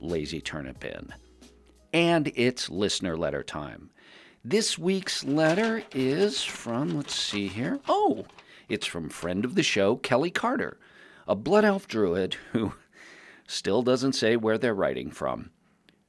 Lazy Turnip Inn. And it's listener letter time. This week's letter is from, let's see here. Oh, it's from friend of the show, Kelly Carter, a Blood Elf druid who still doesn't say where they're writing from.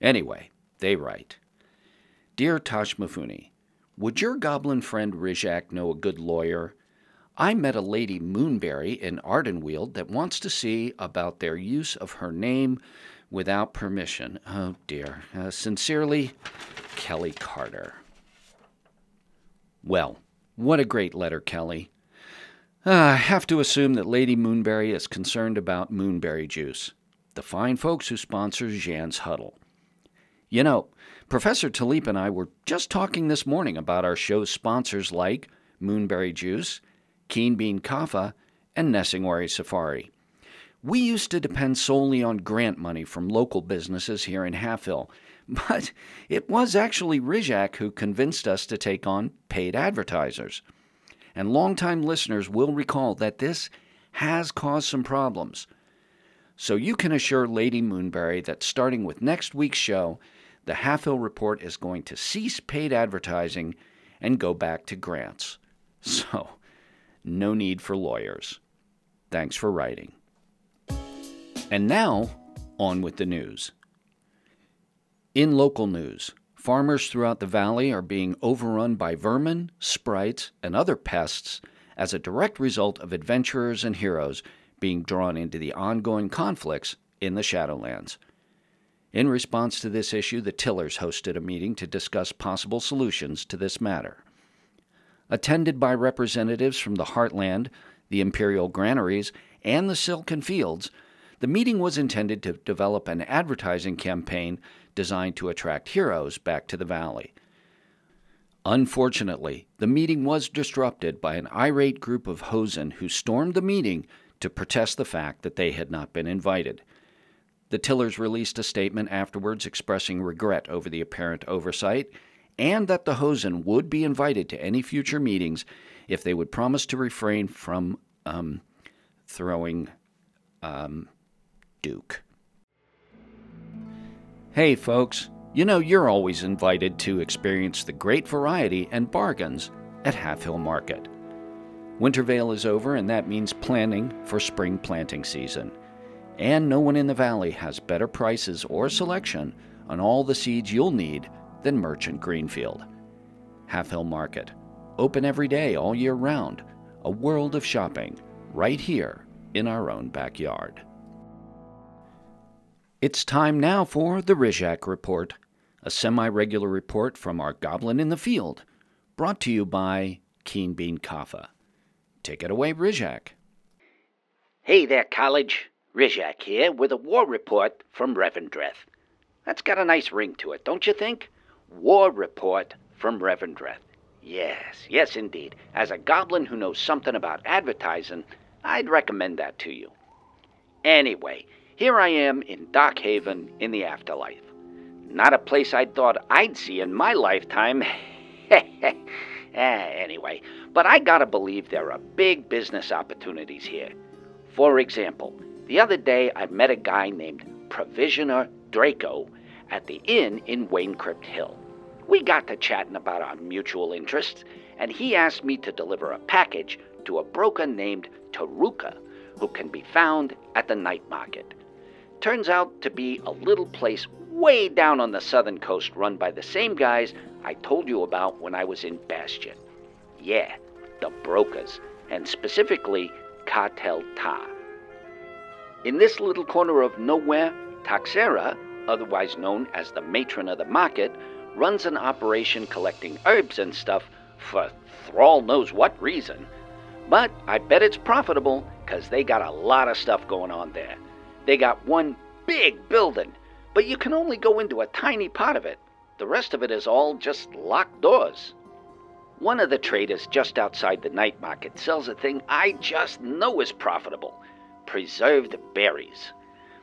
Anyway, they write Dear Toshmifune, would your goblin friend Rizhak know a good lawyer? I met a lady Moonberry in Ardenweald that wants to see about their use of her name without permission. Oh dear. Uh, sincerely, Kelly Carter. Well, what a great letter, Kelly. Uh, I have to assume that Lady Moonberry is concerned about moonberry juice, the fine folks who sponsor Jan's Huddle. You know, Professor Taliep and I were just talking this morning about our show's sponsors like Moonberry Juice, Keenbean Kaffa, and Nesingwary Safari. We used to depend solely on grant money from local businesses here in Halfhill, but it was actually Rizhak who convinced us to take on paid advertisers. And longtime listeners will recall that this has caused some problems. So you can assure Lady Moonberry that starting with next week's show, the Halfhill Report is going to cease paid advertising and go back to grants. So, no need for lawyers. Thanks for writing. And now, on with the news. In local news, farmers throughout the valley are being overrun by vermin, sprites, and other pests as a direct result of adventurers and heroes being drawn into the ongoing conflicts in the Shadowlands. In response to this issue, the Tillers hosted a meeting to discuss possible solutions to this matter. Attended by representatives from the Heartland, the Imperial Granaries, and the Silken Fields, the meeting was intended to develop an advertising campaign designed to attract heroes back to the valley. Unfortunately, the meeting was disrupted by an irate group of Hozen who stormed the meeting to protest the fact that they had not been invited. The Tillers released a statement afterwards expressing regret over the apparent oversight and that the Hozen would be invited to any future meetings if they would promise to refrain from um, throwing um, Duke. Hey, folks, you know you're always invited to experience the great variety and bargains at Halfhill Market. Winter Veil is over, and that means planning for spring planting season. And no one in the valley has better prices or selection on all the seeds you'll need than Merchant Greenfield. Halfhill Market, open every day all year round, a world of shopping right here in our own backyard. It's time now for the Rizhak Report, a semi regular report from our Goblin in the Field, brought to you by Keenbean Kaffa. Take it away, Rizhak. Hey there, college. Rizhak here with a war report from Revendreth. That's got a nice ring to it, don't you think? War report from Revendreth. Yes, yes, indeed. As a goblin who knows something about advertising, I'd recommend that to you. Anyway, here I am in Darkhaven in the afterlife. Not a place I thought I'd see in my lifetime. eh, anyway, but I gotta believe there are big business opportunities here. For example, the other day I met a guy named Provisioner Draco at the inn in Waynecrypt Hill. We got to chatting about our mutual interests, and he asked me to deliver a package to a broker named Taruka, who can be found at the night market turns out to be a little place way down on the southern coast run by the same guys I told you about when I was in Bastion. Yeah, the brokers, and specifically Cartel Ta. In this little corner of nowhere, Taxera, otherwise known as the matron of the market, runs an operation collecting herbs and stuff for Thrall knows what reason. But I bet it's profitable because they got a lot of stuff going on there. They got one big building but you can only go into a tiny part of it. The rest of it is all just locked doors. One of the traders just outside the night market sells a thing I just know is profitable preserved berries.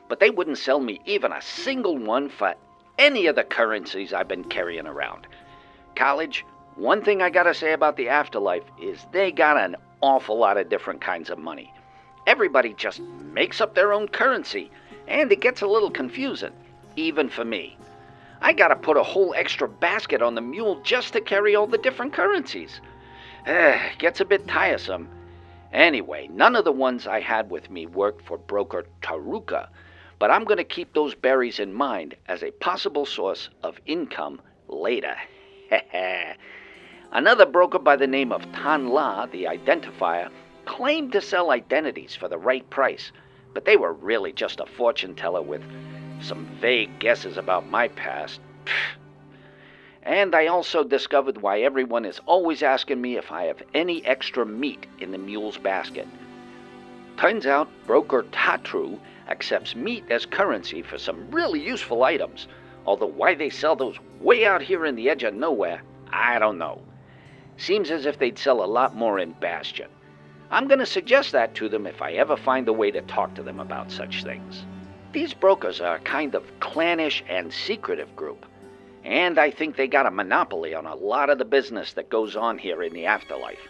But they wouldn't sell me even a single one for any of the currencies I've been carrying around. College, one thing I gotta say about the afterlife is they got an awful lot of different kinds of money. Everybody just makes up their own currency, and it gets a little confusing, even for me. I gotta put a whole extra basket on the mule just to carry all the different currencies. Eh, gets a bit tiresome. Anyway, none of the ones I had with me worked for broker Taruka, but I'm to keep those berries in mind as a possible source of income later. Another broker by the name of Tan La, the identifier, claimed to sell identities for the right price, but they were really just a fortune teller with some vague guesses about my past. And I also discovered why everyone is always asking me if I have any extra meat in the mule's basket. Turns out broker Tatru accepts meat as currency for some really useful items, although why they sell those way out here in the edge of nowhere, I don't know. Seems as if they'd sell a lot more in Bastion. I'm going to suggest that to them if I ever find a way to talk to them about such things. These brokers are a kind of clannish and secretive group, and I think they got a monopoly on a lot of the business that goes on here in the afterlife.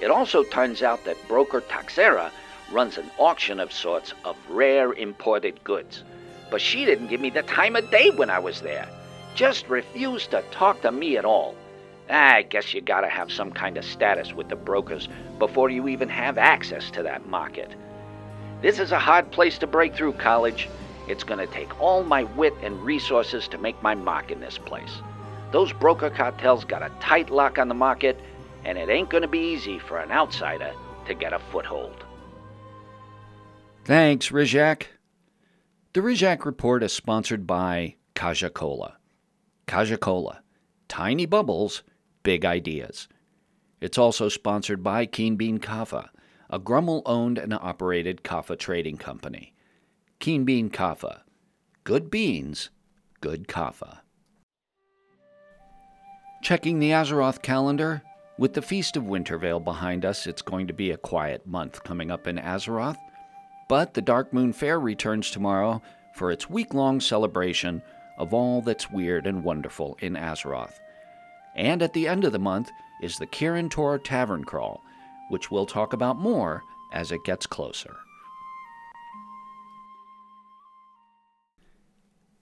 It also turns out that broker Taxera runs an auction of sorts of rare imported goods, but she didn't give me the time of day when I was there. Just refused to talk to me at all. I guess you gotta have some kind of status with the brokers before you even have access to that market. This is a hard place to break through, college. It's going to take all my wit and resources to make my mark in this place. Those broker cartels got a tight lock on the market, and it ain't going to be easy for an outsider to get a foothold. Thanks, Rizhak. The Rizhak Report is sponsored by Kaja Cola. Kaja Cola. Tiny bubbles, big ideas. It's also sponsored by Keenbean Kaffa a Grummle owned and operated kaffa trading company. Keenbean Kaffa. Good beans, good kaffa. Checking the Azeroth calendar, with the Feast of Winter Veil behind us, it's going to be a quiet month coming up in Azeroth. But the Darkmoon Faire returns tomorrow for its week long celebration of all that's weird and wonderful in Azeroth. And at the end of the month is the Kirin Tor Tavern Crawl, which we'll talk about more as it gets closer.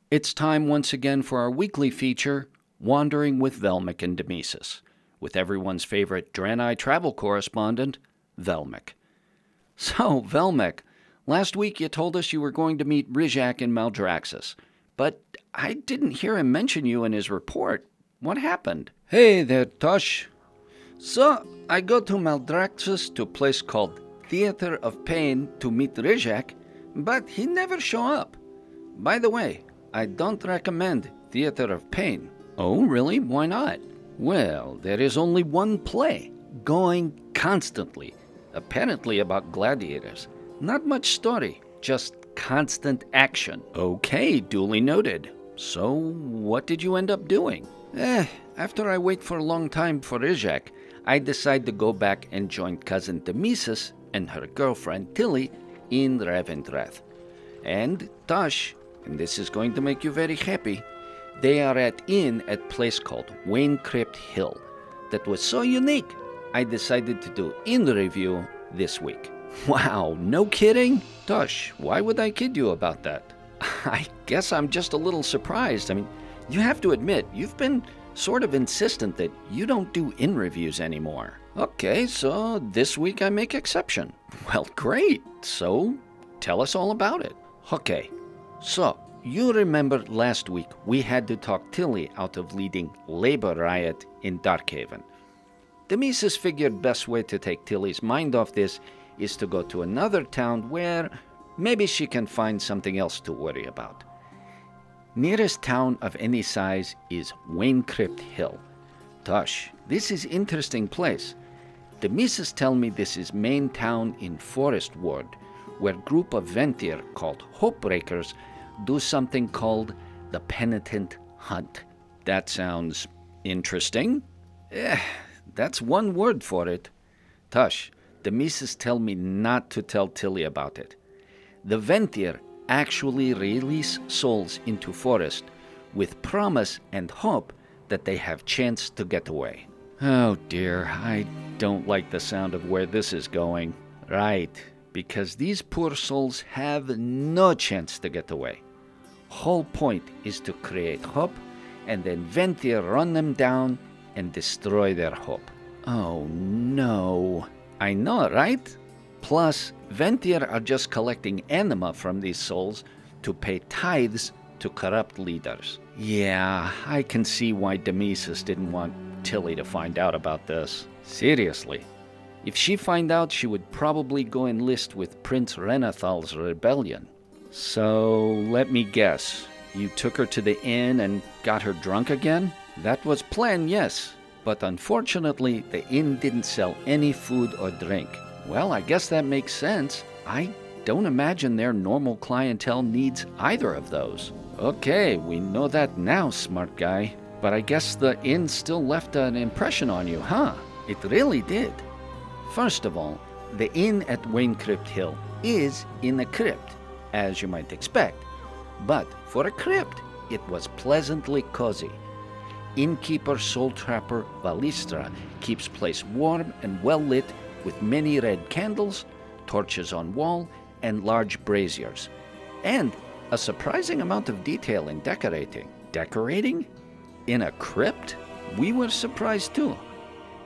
It's time once again for our weekly feature, Wandering with Velmic and Demesis, with everyone's favorite Draenei travel correspondent, Velmic. So, Velmic, last week you told us you were going to meet Rizhak in Maldraxxus, but I didn't hear him mention you in his report. What happened? Hey there, Tosh. So I go to Maldraxxus to a place called Theater of Pain to meet Rizhak, but he never show up. By the way, I don't recommend Theater of Pain. Oh, really? Why not? Well, there is only one play, going constantly, apparently about gladiators. Not much story, just constant action. Okay, duly noted. So, what did you end up doing? Eh, after I wait for a long time for Rizhak, I decide to go back and join cousin Demesis and her girlfriend Tilly in Revendreth. And Tosh, and this is going to make you very happy, they are at inn at place called Waynecrypt Hill. That was so unique, I decided to do inn review this week. Wow, no kidding? Tosh, why would I kid you about that? I guess I'm just a little surprised. I mean, you have to admit, you've been sort of insistent that you don't do in reviews anymore. Okay, so this week I make exception. Well, great. So tell us all about it. Okay, so you remember last week we had to talk Tilly out of leading labor riot in Darkhaven. Demesis figured best way to take Tilly's mind off this is to go to another town where maybe she can find something else to worry about. Nearest town of any size is Waynecrypt Hill. Tosh, this is interesting place. The missus tell me this is main town in Forest Ward, where group of Venthyr called Hopebreakers do something called the penitent hunt. That sounds interesting. Eh, that's one word for it. Tush, the Mises tell me not to tell Tilly about it. The Venthyr actually release souls into forest with promise and hope that they have chance to get away. Oh dear, I don't like the sound of where this is going. Right, because these poor souls have no chance to get away. Whole point is to create hope and then Venthyr run them down and destroy their hope. Oh no. I know, right? Plus, Venthyr are just collecting anima from these souls to pay tithes to corrupt leaders. Yeah, I can see why Demesis didn't want Tilly to find out about this. Seriously. If she find out, she would probably go enlist with Prince Renathal's rebellion. So, let me guess. You took her to the inn and got her drunk again? That was planned, yes. But unfortunately, the inn didn't sell any food or drink. Well, I guess that makes sense. I don't imagine their normal clientele needs either of those. Okay, we know that now, smart guy. But I guess the inn still left an impression on you, huh? It really did. First of all, the inn at Waynecrypt Hill is in a crypt, as you might expect. But for a crypt, it was pleasantly cozy. Innkeeper Soul Trapper Valistra keeps place warm and well lit with many red candles, torches on wall, and large braziers. And a surprising amount of detail in decorating. Decorating? In a crypt? We were surprised too.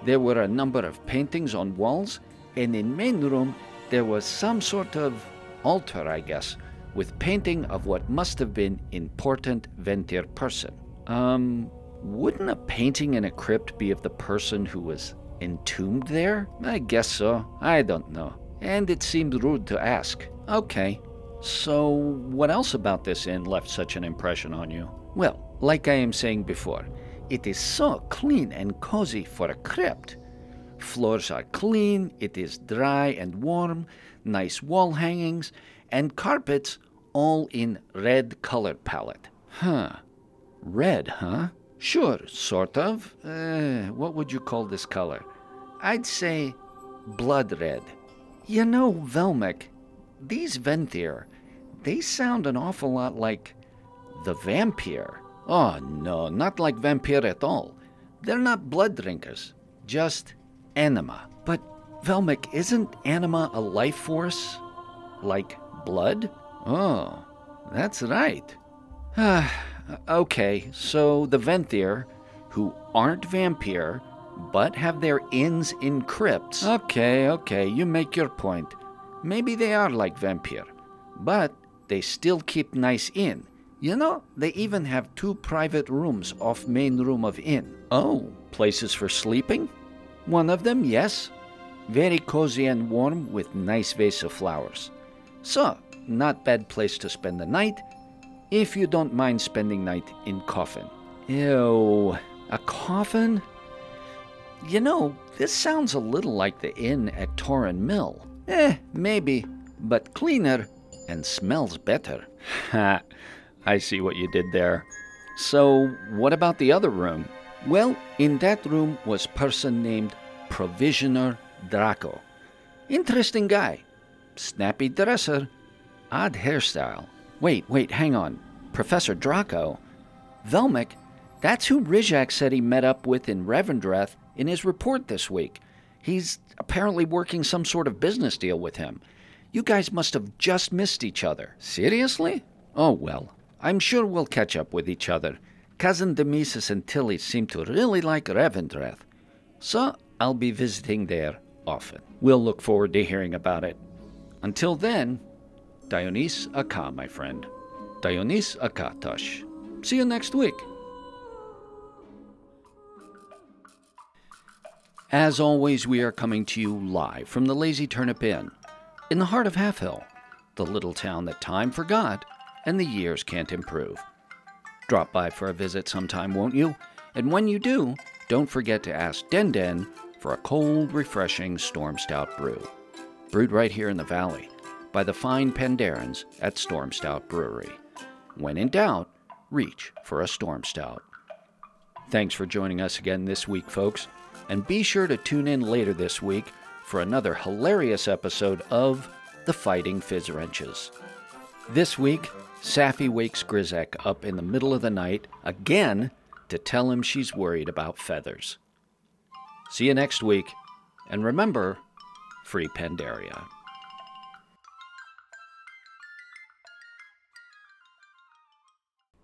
There were a number of paintings on walls, and in main room there was some sort of altar, I guess, with painting of what must have been important Venthyr person. Um, wouldn't a painting in a crypt be of the person who was entombed there? I guess so. I don't know. And it seemed rude to ask. Okay. So, what else about this inn left such an impression on you? Well, like I am saying before, it is so clean and cozy for a crypt. Floors are clean, it is dry and warm, nice wall hangings, and carpets all in red color palette. Huh. Red, huh? Sure, sort of. Uh, what would you call this color? I'd say blood red. You know, Velmic, these Venthyr, they sound an awful lot like the vampire. Oh, no, not like vampire at all. They're not blood drinkers, just anima. But, Velmic, isn't anima a life force? Like blood? Oh, that's right. okay, so the Venthyr, who aren't vampire, but have their inns in crypts. Okay, okay, you make your point. Maybe they are like vampire, but they still keep nice inn. You know, they even have two private rooms off main room of inn. Oh, places for sleeping? One of them, yes. Very cozy and warm with nice vase of flowers. So, not bad place to spend the night if you don't mind spending night in coffin. Ew, a coffin? You know, this sounds a little like the inn at Tarren Mill. Eh, maybe, but cleaner and smells better. Ha, I see what you did there. So, what about the other room? Well, in that room was person named Provisioner Draco. Interesting guy. Snappy dresser, Odd hairstyle. Wait, wait, hang on. Professor Draco? Velmic? That's who Rizhak said he met up with in Revendreth in his report this week. He's apparently working some sort of business deal with him. You guys must have just missed each other. Seriously? Oh, well. I'm sure we'll catch up with each other. Cousin Demesis and Tilly seem to really like Revendreth. So I'll be visiting there often. We'll look forward to hearing about it. Until then, Dioniss Aca, my friend. Dionys Akatosh. See you next week. As always, we are coming to you live from the Lazy Turnip Inn, in the heart of Halfhill, the little town that time forgot and the years can't improve. Drop by for a visit sometime, won't you? And when you do, don't forget to ask Den Den for a cold, refreshing Stormstout brew. Brewed right here in the valley by the fine Pandarens at Stormstout Brewery. when in doubt, reach for a Stormstout. Thanks for joining us again this week, folks, and be sure to tune in later this week for another hilarious episode of The Fighting Fizz Wrenches. This week, Safi wakes Grizek up in the middle of the night again to tell him she's worried about feathers. See you next week, and remember, free Pandaria.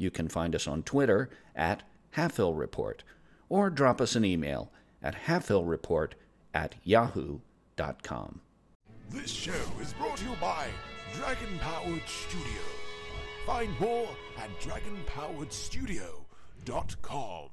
you can find us on Twitter at Halfhill Report or drop us an email at halfhillreport at yahoo.com. This show is brought to you by Dragon Powered Studio. Find more at dragonpoweredstudio.com.